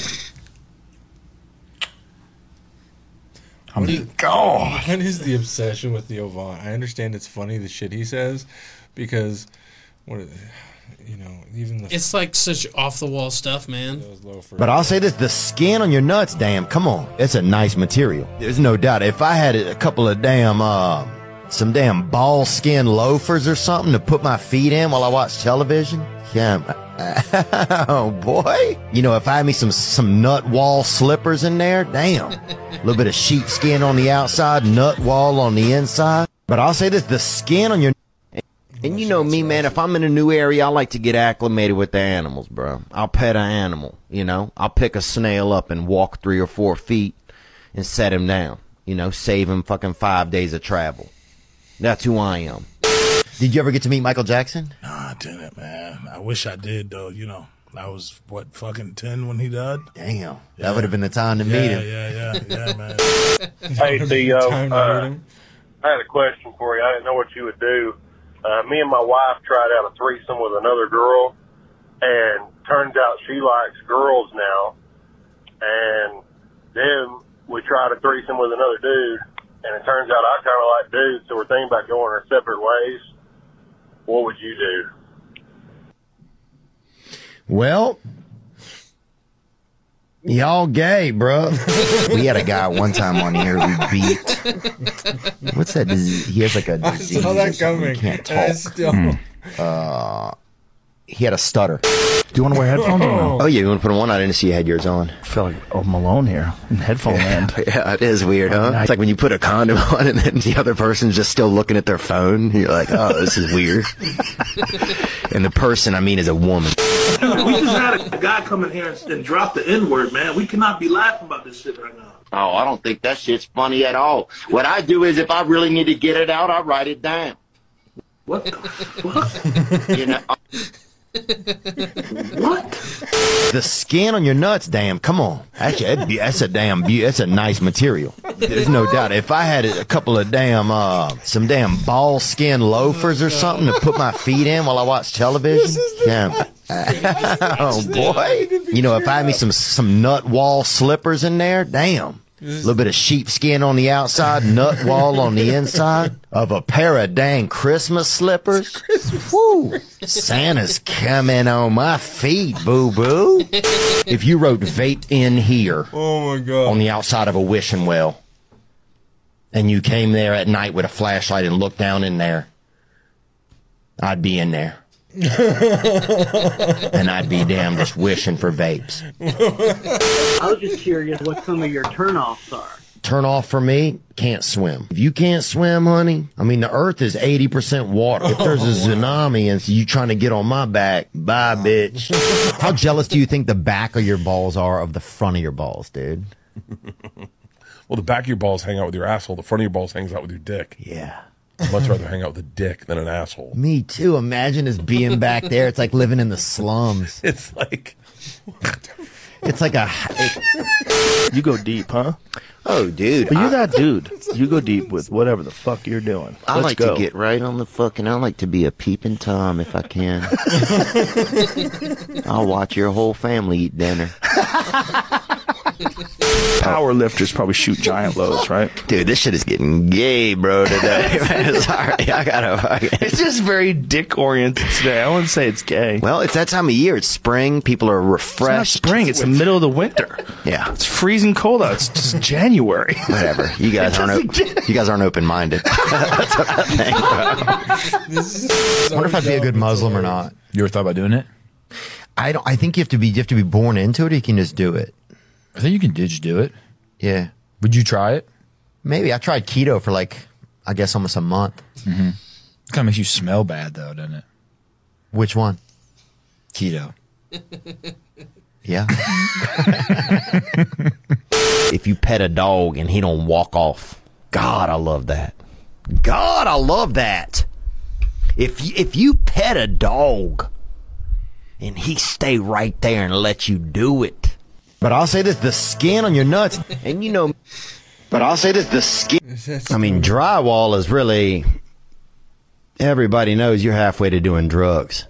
I mean, God! What is the obsession with Theo Von? I understand it's funny the shit he says because, what, you know, even the It's like such off the wall stuff, man. But I'll say this: the skin on your nuts, damn, come on, it's a nice material. There's no doubt. If I had a couple of damn, uh, some damn ball skin loafers or something to put my feet in while I watch television, yeah, <laughs> oh boy, you know, if I had me some some nut wall slippers in there, damn, a <laughs> little bit of sheepskin on the outside, nut wall on the inside. But I'll say this: the skin on your and you know me, man, if I'm in a new area, I like to get acclimated with the animals, bro. I'll pet an animal, you know. I'll pick a snail up and walk three or four feet and set him down, you know, save him fucking five days of travel. That's who I am. Did you ever get to meet Michael Jackson? Nah, I didn't, man. I wish I did, though. You know, I was, what, fucking 10 when he died? Damn. That would have been the time to yeah, meet him. Yeah, yeah, yeah, <laughs> man. Hey, <laughs> Theo, Time to uh. I had a question for you. I didn't know what you would do uh, me and my wife tried out a threesome with another girl, and turns out she likes girls now. And then we tried a threesome with another dude, and it turns out I kind of like dudes, so we're thinking about going our separate ways. What would you do? Well, y'all gay, bro. <laughs> we had a guy one time on here we beat. What's that disease? He has like a disease. I saw that coming. He can't talk. still- Hmm. Uh, he had a stutter. Do you want to wear headphones or no? Oh yeah, you want to put them on? I didn't see you had yours on. I feel like oh Malone here in headphone land. <laughs> Yeah, it is weird, huh? It's like when you put a condom on and then the other person's just still looking at their phone. You're like, oh, this is weird. <laughs> and the person, I mean, is a woman. We just had a guy come in here and, and drop the N word, man. We cannot be laughing about this shit right now. Oh, I don't think that shit's funny at all. What I do is if I really need to get it out, I write it down. What the fuck? You know, what? The skin on your nuts, damn. Come on, that's, a- that's a damn. beau- That's a nice material. There's no doubt. If I had a couple of damn, uh, some damn ball skin loafers or something to put my feet in while I watch television, damn. Oh boy. You know, if I had me some some nut wall slippers in there, damn. A little bit of sheepskin on the outside, nut wall on the inside of a pair of dang Christmas slippers. Woo! Santa's coming on my feet, boo boo. If you wrote vape in here Oh my god. on the outside of a wishing well, and you came there at night with a flashlight and looked down in there, I'd be in there. And I'd be damn just wishing for vapes. I was just curious what some of your turnoffs are. Turn off for me, can't swim. If you can't swim, honey, I mean, the earth is 80% water. If there's a tsunami and you trying to get on my back, bye, bitch. How jealous do you think the back of your balls are of the front of your balls, dude? <laughs> Well, the back of your balls hang out with your asshole. The front of your balls hangs out with your dick. Yeah. I'd much rather hang out with a dick than an asshole. Me too. Imagine us being back there. It's like living in the slums. <laughs> It's like It's like a. You go deep, huh? Oh, dude. But you're that dude. You go deep with whatever the fuck you're doing. I Let's like go. to get right on the fucking. I like to be a peeping tom if I can. <laughs> I'll watch your whole family eat dinner. <laughs> <laughs> Power lifters probably shoot giant loads, right? Dude, this shit is getting gay, bro, today. man. <laughs> Sorry, I gotta fucking. It's just very dick oriented today. I wouldn't say it's gay. Well, it's that time of year. It's spring. People are It's not refreshed. spring. It's the middle of the winter. Yeah. It's freezing cold out. It's just January. <laughs> Whatever. You guys aren't. Op- you guys aren't open minded. That's what I think. I wonder if I'd be a good Muslim or not. You ever thought about doing it? I don't. I think you have to be. You have to be born into it. Or you can just do it. I think you can just do it. Yeah. Would you try it? Maybe I tried keto for like, I guess almost a month. Mm-hmm. It kind of makes you smell bad, though, doesn't it? Which one? Keto. <laughs> Yeah. <laughs> if you pet a dog and he don't walk off, God, I love that. God, I love that. If you, if you pet a dog and he stay right there and let you do it. But I'll say this: the skin on your nuts, and you know. But I'll say this: the skin. I mean, drywall is really. Everybody knows you're halfway to doing drugs,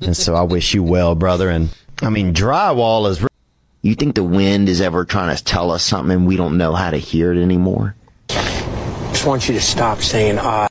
and so I wish you well, brother. And I mean, drywall is. Re- You think the wind is ever trying to tell us something and we don't know how to hear it anymore? Just want you to stop saying ah.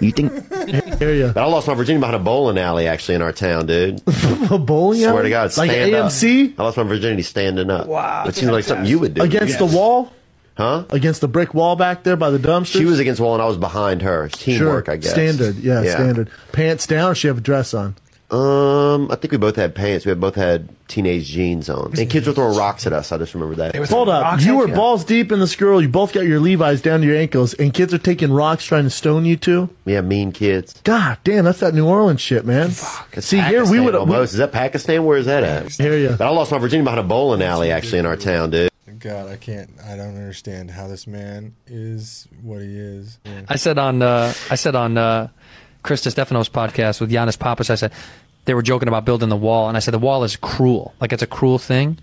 You think? <laughs> But I lost my virginity behind a bowling alley actually in our town, dude. <laughs> a bowling Swear alley? to God, like stand up. AMC I lost my virginity standing up. Wow. It seems like something you would do. against the wall, Huh? against the brick wall back there by the dumpster. She was against the wall and I was behind her. Teamwork, I guess. Standard, yeah, standard. Pants down. Or she have a dress on. Um, I think we both had pants. We had both had teenage jeans on. And kids were throwing rocks at us. I just remember that. Hold up, you were balls deep in this girl. You both got your Levi's down to your ankles, and kids are taking rocks trying to stone you too. Yeah, mean kids. God damn, that's that New Orleans shit, man. See here, we Pakistan would almost. Is that Pakistan? Where is that at? Hear ya. But I lost my virginity behind a bowling alley actually in our town, dude. God, I can't. I don't understand how this man is what he is. Yeah. I said on uh, I said on uh, Chris Distefano's podcast with Yannis Pappas, I said they were joking about building the wall, and I said the wall is cruel, like it's a cruel thing,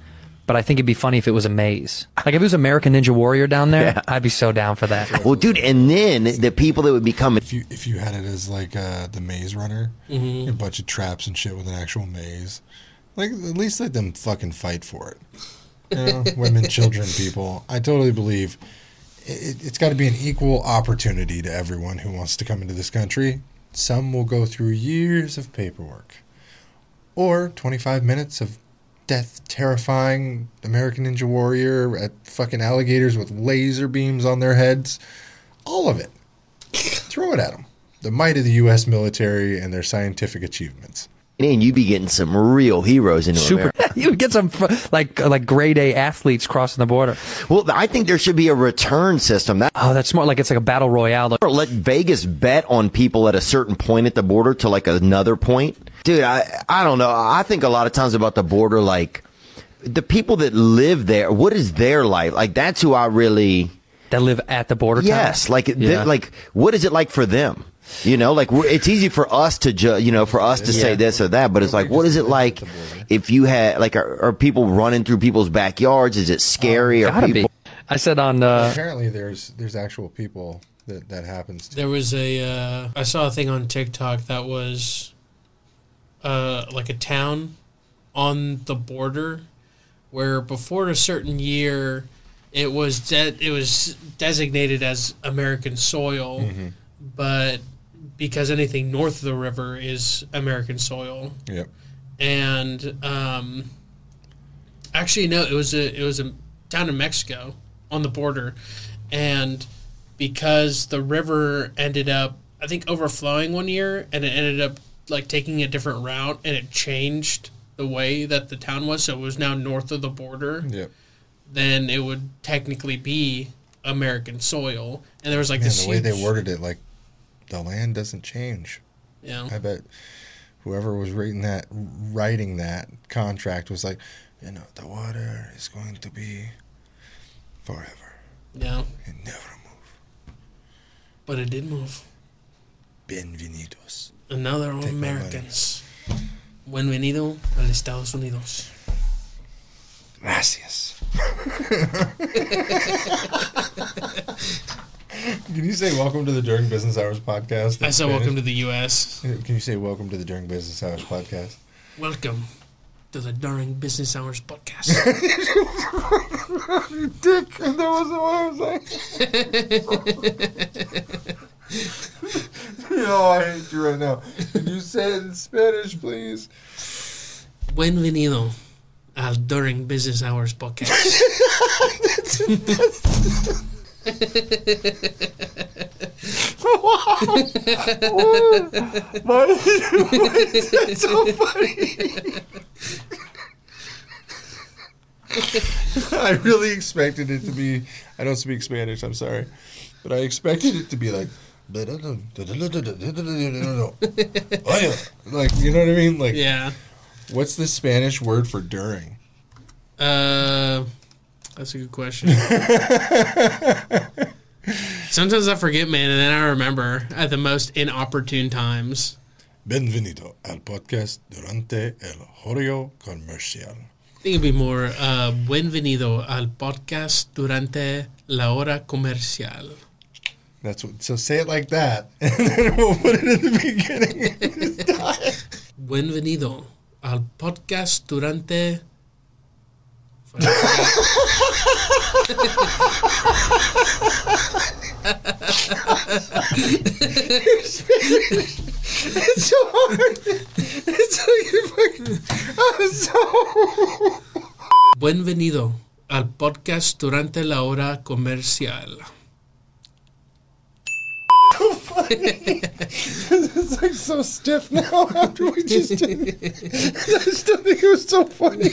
but I think it'd be funny if it was a maze. Like if it was American Ninja Warrior down there, Yeah. I'd be so down for that. Well, dude, and then the people that would be coming. If you if you had it as like uh, the Maze Runner, Mhm. a bunch of traps and shit with an actual maze, like at least let them fucking fight for it. You know, <laughs> women, children, people. I totally believe it, it's got to be an equal opportunity to everyone who wants to come into this country. Some will go through years of paperwork, or 25 minutes of death terrifying American Ninja Warrior at fucking alligators with laser beams on their heads. All of it. Throw it at them. The might of the U.S. military and their scientific achievements. And you'd be getting some real heroes into Super. America. <laughs> you would get some like uh, like grade A athletes crossing the border. Well, I think there should be a return system. That Oh, that's smart. Like it's like a battle royale. or let Vegas bet on people at a certain point at the border to like another point. Dude, I I don't know. I think a lot of times about the border, like the people that live there. What is their life like? That's who I really that live at the border. Yes, town? like th- Yeah. like what is it like for them? You know, like we're, it's easy for us to ju- you know for us to say this or that, but it's like what is it like if you had like are, are people running through people's backyards? Is it scary? or Gotta be. I said on uh, Apparently, there's there's actual people that that happens to. There was a uh, I saw a thing on TikTok that was uh, like a town on the border where before a certain year it was de- it was designated as American soil, Mhm. but because anything north of the river is American soil. Yep. And um, actually, no, it was a it was a down in Mexico on the border, and because the river ended up, I think, overflowing one year, and it ended up like taking a different route, and it changed the way that the town was, so it was now north of the border. Yep. Then it would technically be American soil, and there was like Man, this the way they worded it, like the land doesn't change. Yeah. I bet whoever was writing that writing that contract was like, you know, the water is going to be forever. Yeah. It never move. But it did move. Bienvenidos. And now they're all Take my money. Americans. Bienvenido al Estados Unidos. Gracias. <laughs> Can you say welcome to the During Business Hours podcast? I said Spanish? welcome to the U.S. Can you say welcome to the During Business Hours podcast? Welcome to the During Business Hours podcast. <laughs> you dick. And that wasn't what I was saying. <laughs> Yo, <laughs> oh, I hate you right now. Can you say it in Spanish, please? Bienvenido al During Business Hours podcast. wow. Why, why is that so funny? I really expected it to be. I don't speak Spanish. I'm sorry, but I expected it to be like. Like you know what I mean? Like Yeah. What's the Spanish word for during? Uh, that's a good question. <laughs> Sometimes I forget, man, and then I remember at the most inopportune times. Bienvenido al podcast durante el horario comercial. I think it'd be more uh, Bienvenido al podcast durante la hora comercial. That's what. So say it like that, <laughs> and then we'll put it in the beginning. Bienvenido al podcast durante. it's so hard. It's so fucking. I'm so. Bienvenido al podcast durante la hora comercial. It's like so stiff now after we just did it. I still think it was so funny.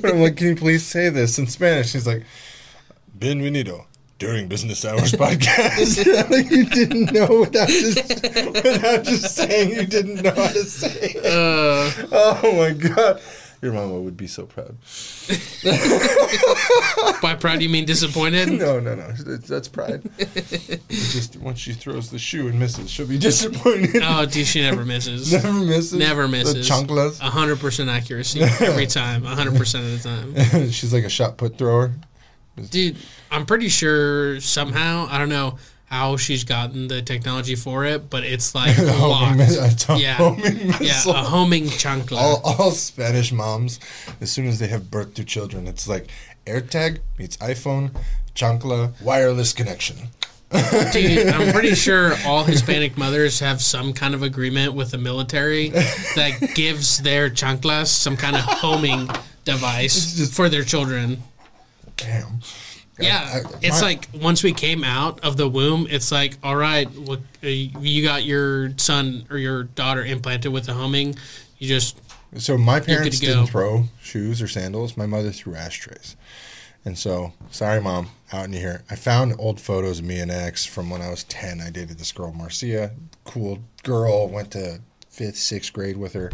But I'm like, can you please say this in Spanish? He's like, Bienvenido during business hours podcast. <laughs> like you didn't know without just without just saying you didn't know how to say it. Uh, oh my god. Your mama would be so proud. <laughs> By proud, you mean disappointed? No, no, no. That's, pride. It's just once she throws the shoe and misses, she'll be disappointed. Oh, dude, she never misses. <laughs> Never misses? Never misses. The hundred percent accuracy every <laughs> time. hundred percent of the time. She's like a shot put thrower. Dude, I'm pretty sure somehow I don't know how she's gotten the technology for it, but it's <laughs> like A homing yeah, <laughs> homing yeah, a homing chancla. All, all Spanish moms, as soon as they have birth to children, it's like AirTag meets iPhone, chancla, wireless connection. Dude, <laughs> I'm pretty sure all Hispanic mothers have some kind of agreement with the military that gives their chanclas some kind of homing device for their children. Damn. Yeah, I- it's my- like once we came out of the womb, it's like, all right, look, uh, you got your son or your daughter implanted with the homing. You just So my parents didn't throw shoes or sandals. My mother threw ashtrays. And so, sorry, mom, out in here. I found old photos of me and ex from when I was 10. I dated this girl, Marcia. Cool girl. Went to fifth, sixth grade with her.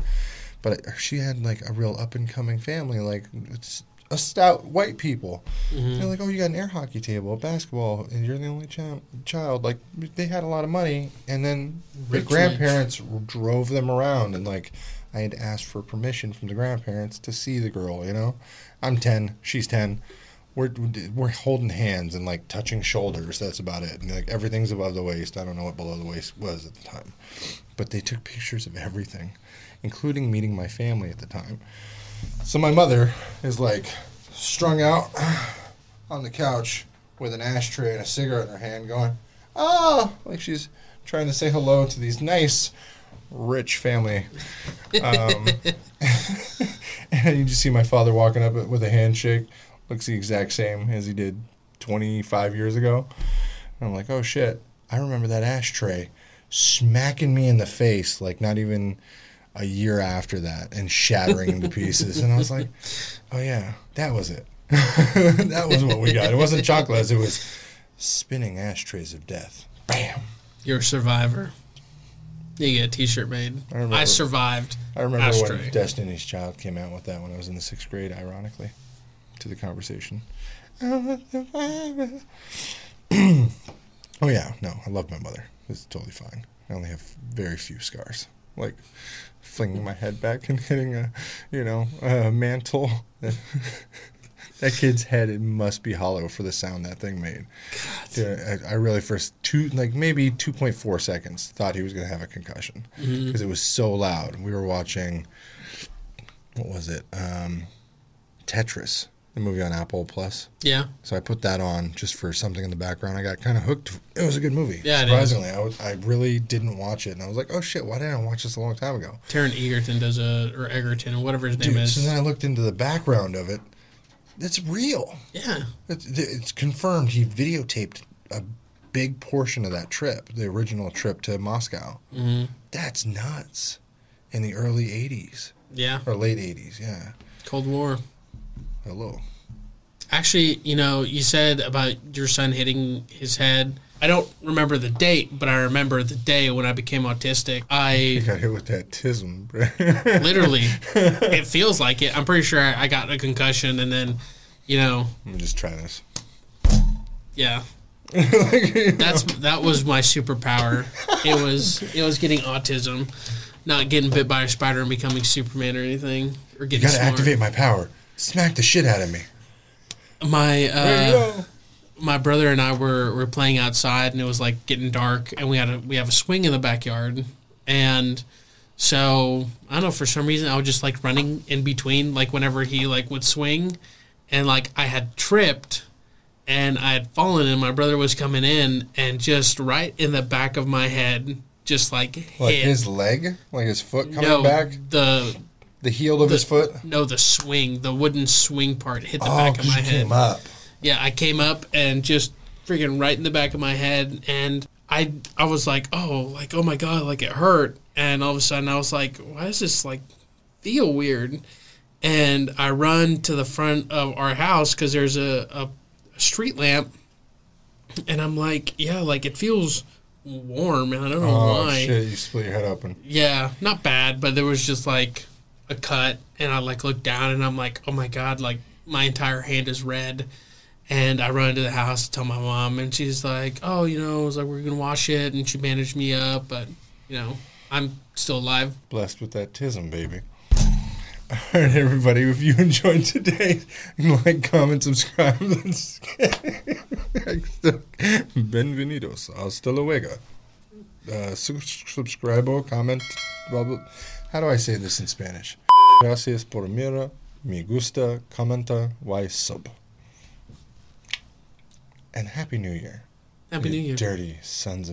But she had like a real up and coming family. Like, it's a stout white people. Mhm. They're like, oh, you got an air hockey table, a basketball, and you're the only child. child. Like, they had a lot of money. And then the Rich, grandparents drove them around. And like, I had asked for permission from the grandparents to see the girl, you know? I'm 10, she's 10. We're, we're holding hands and like touching shoulders. That's about it. And like everything's above the waist. I don't know what below the waist was at the time. But they took pictures of everything, including meeting my family at the time. So my mother is like strung out on the couch with an ashtray and a cigarette in her hand, going, "Oh," like she's trying to say hello to these nice, rich family. Um, <laughs> and you just see my father walking up with a handshake, looks the exact same as he did 25 years ago. And I'm like, "Oh shit!" I remember that ashtray smacking me in the face, like not even a year after that, and shattering into pieces. And I was like, "Oh yeah, that was it." <laughs> that was what we got. It wasn't chocolates. It was spinning ashtrays of death. Bam. you're a survivor. You get a T-shirt made. I, remember- survived. I remember ashtray. when Destiny's Child came out with that when I was in the sixth grade. Ironically, to the conversation. <clears throat> oh yeah, no, I love my mother. It's totally fine. I only have very few scars, like flinging my head back and <laughs> hitting a, you know, a mantle. <laughs> that kid's head it must be hollow for the sound that thing made. Dude, I, I really first two like maybe two point four seconds thought he was gonna have a concussion because it was so loud. We were watching what was it? Um, Tetris, the movie on Apple Plus. Yeah. So I put that on just for something in the background. I got kind of hooked. It was a good movie. Yeah, surprisingly, I was, I really didn't watch it, and I was like, oh shit, why didn't I watch this a long time ago? Taron Egerton does a or Egerton or whatever his name Dude, is. so then I looked into the background of it. It's real. Yeah. It's, it's confirmed. He videotaped a big portion of that trip, the original trip to Moscow. Mhm. That's nuts. In the early '80s. Yeah. Or late '80s. Yeah. Cold War. Hello. Actually, you know, you said about your son hitting his head. I don't remember the date, but I remember the day when I became autistic. I <laughs> got hit with that tism. bro. <laughs> literally, it feels like it. I'm pretty sure I I got a concussion, and then, you know, Let me just try this. yeah. <laughs> That's that was my superpower. It was it was getting autism, not getting bit by a spider and becoming Superman or anything, or You getting gotta smart. activate my power. Smack the shit out of me. my uh, my brother and I were, were playing outside and it was like getting dark and we had a we have a swing in the backyard. And so I don't know for some reason I was just like running in between like whenever he like would swing. And like I had tripped and I had fallen and my brother was coming in and just right in the back of my head just like Like hit. his leg, like his foot coming no back, the the heel of the- his foot. no the swing the wooden swing part hit the Oh, back of my head came up. yeah, I came up and just freaking right in the back of my head, and I I was like, oh, like oh my god, like it hurt, and all of a sudden I was like, why does this like feel weird? And I run to the front of our house because there's a, a, a street lamp, and I'm like, yeah, like it feels warm, and I don't know Oh why. shit! You split your head open. Yeah, not bad, but there was just like a cut, and I like look down, and I'm like, oh my god, like my entire hand is red. And I run into the house to tell my mom, and she's like, "Oh, you know, it was like we're gonna wash it," and she bandaged me up, but you know, I'm still alive. Blessed with that tism, baby. All right, everybody. If you <laughs> enjoyed today, like, comment, subscribe. <laughs> <laughs> Benvenidos. Hasta luego. Uh, subscribe, comment. Blah, blah. How do I say this in Spanish? Gracias por mira, me gusta, comenta, y sub. And Happy New Year. Happy you New Year. Dirty sons of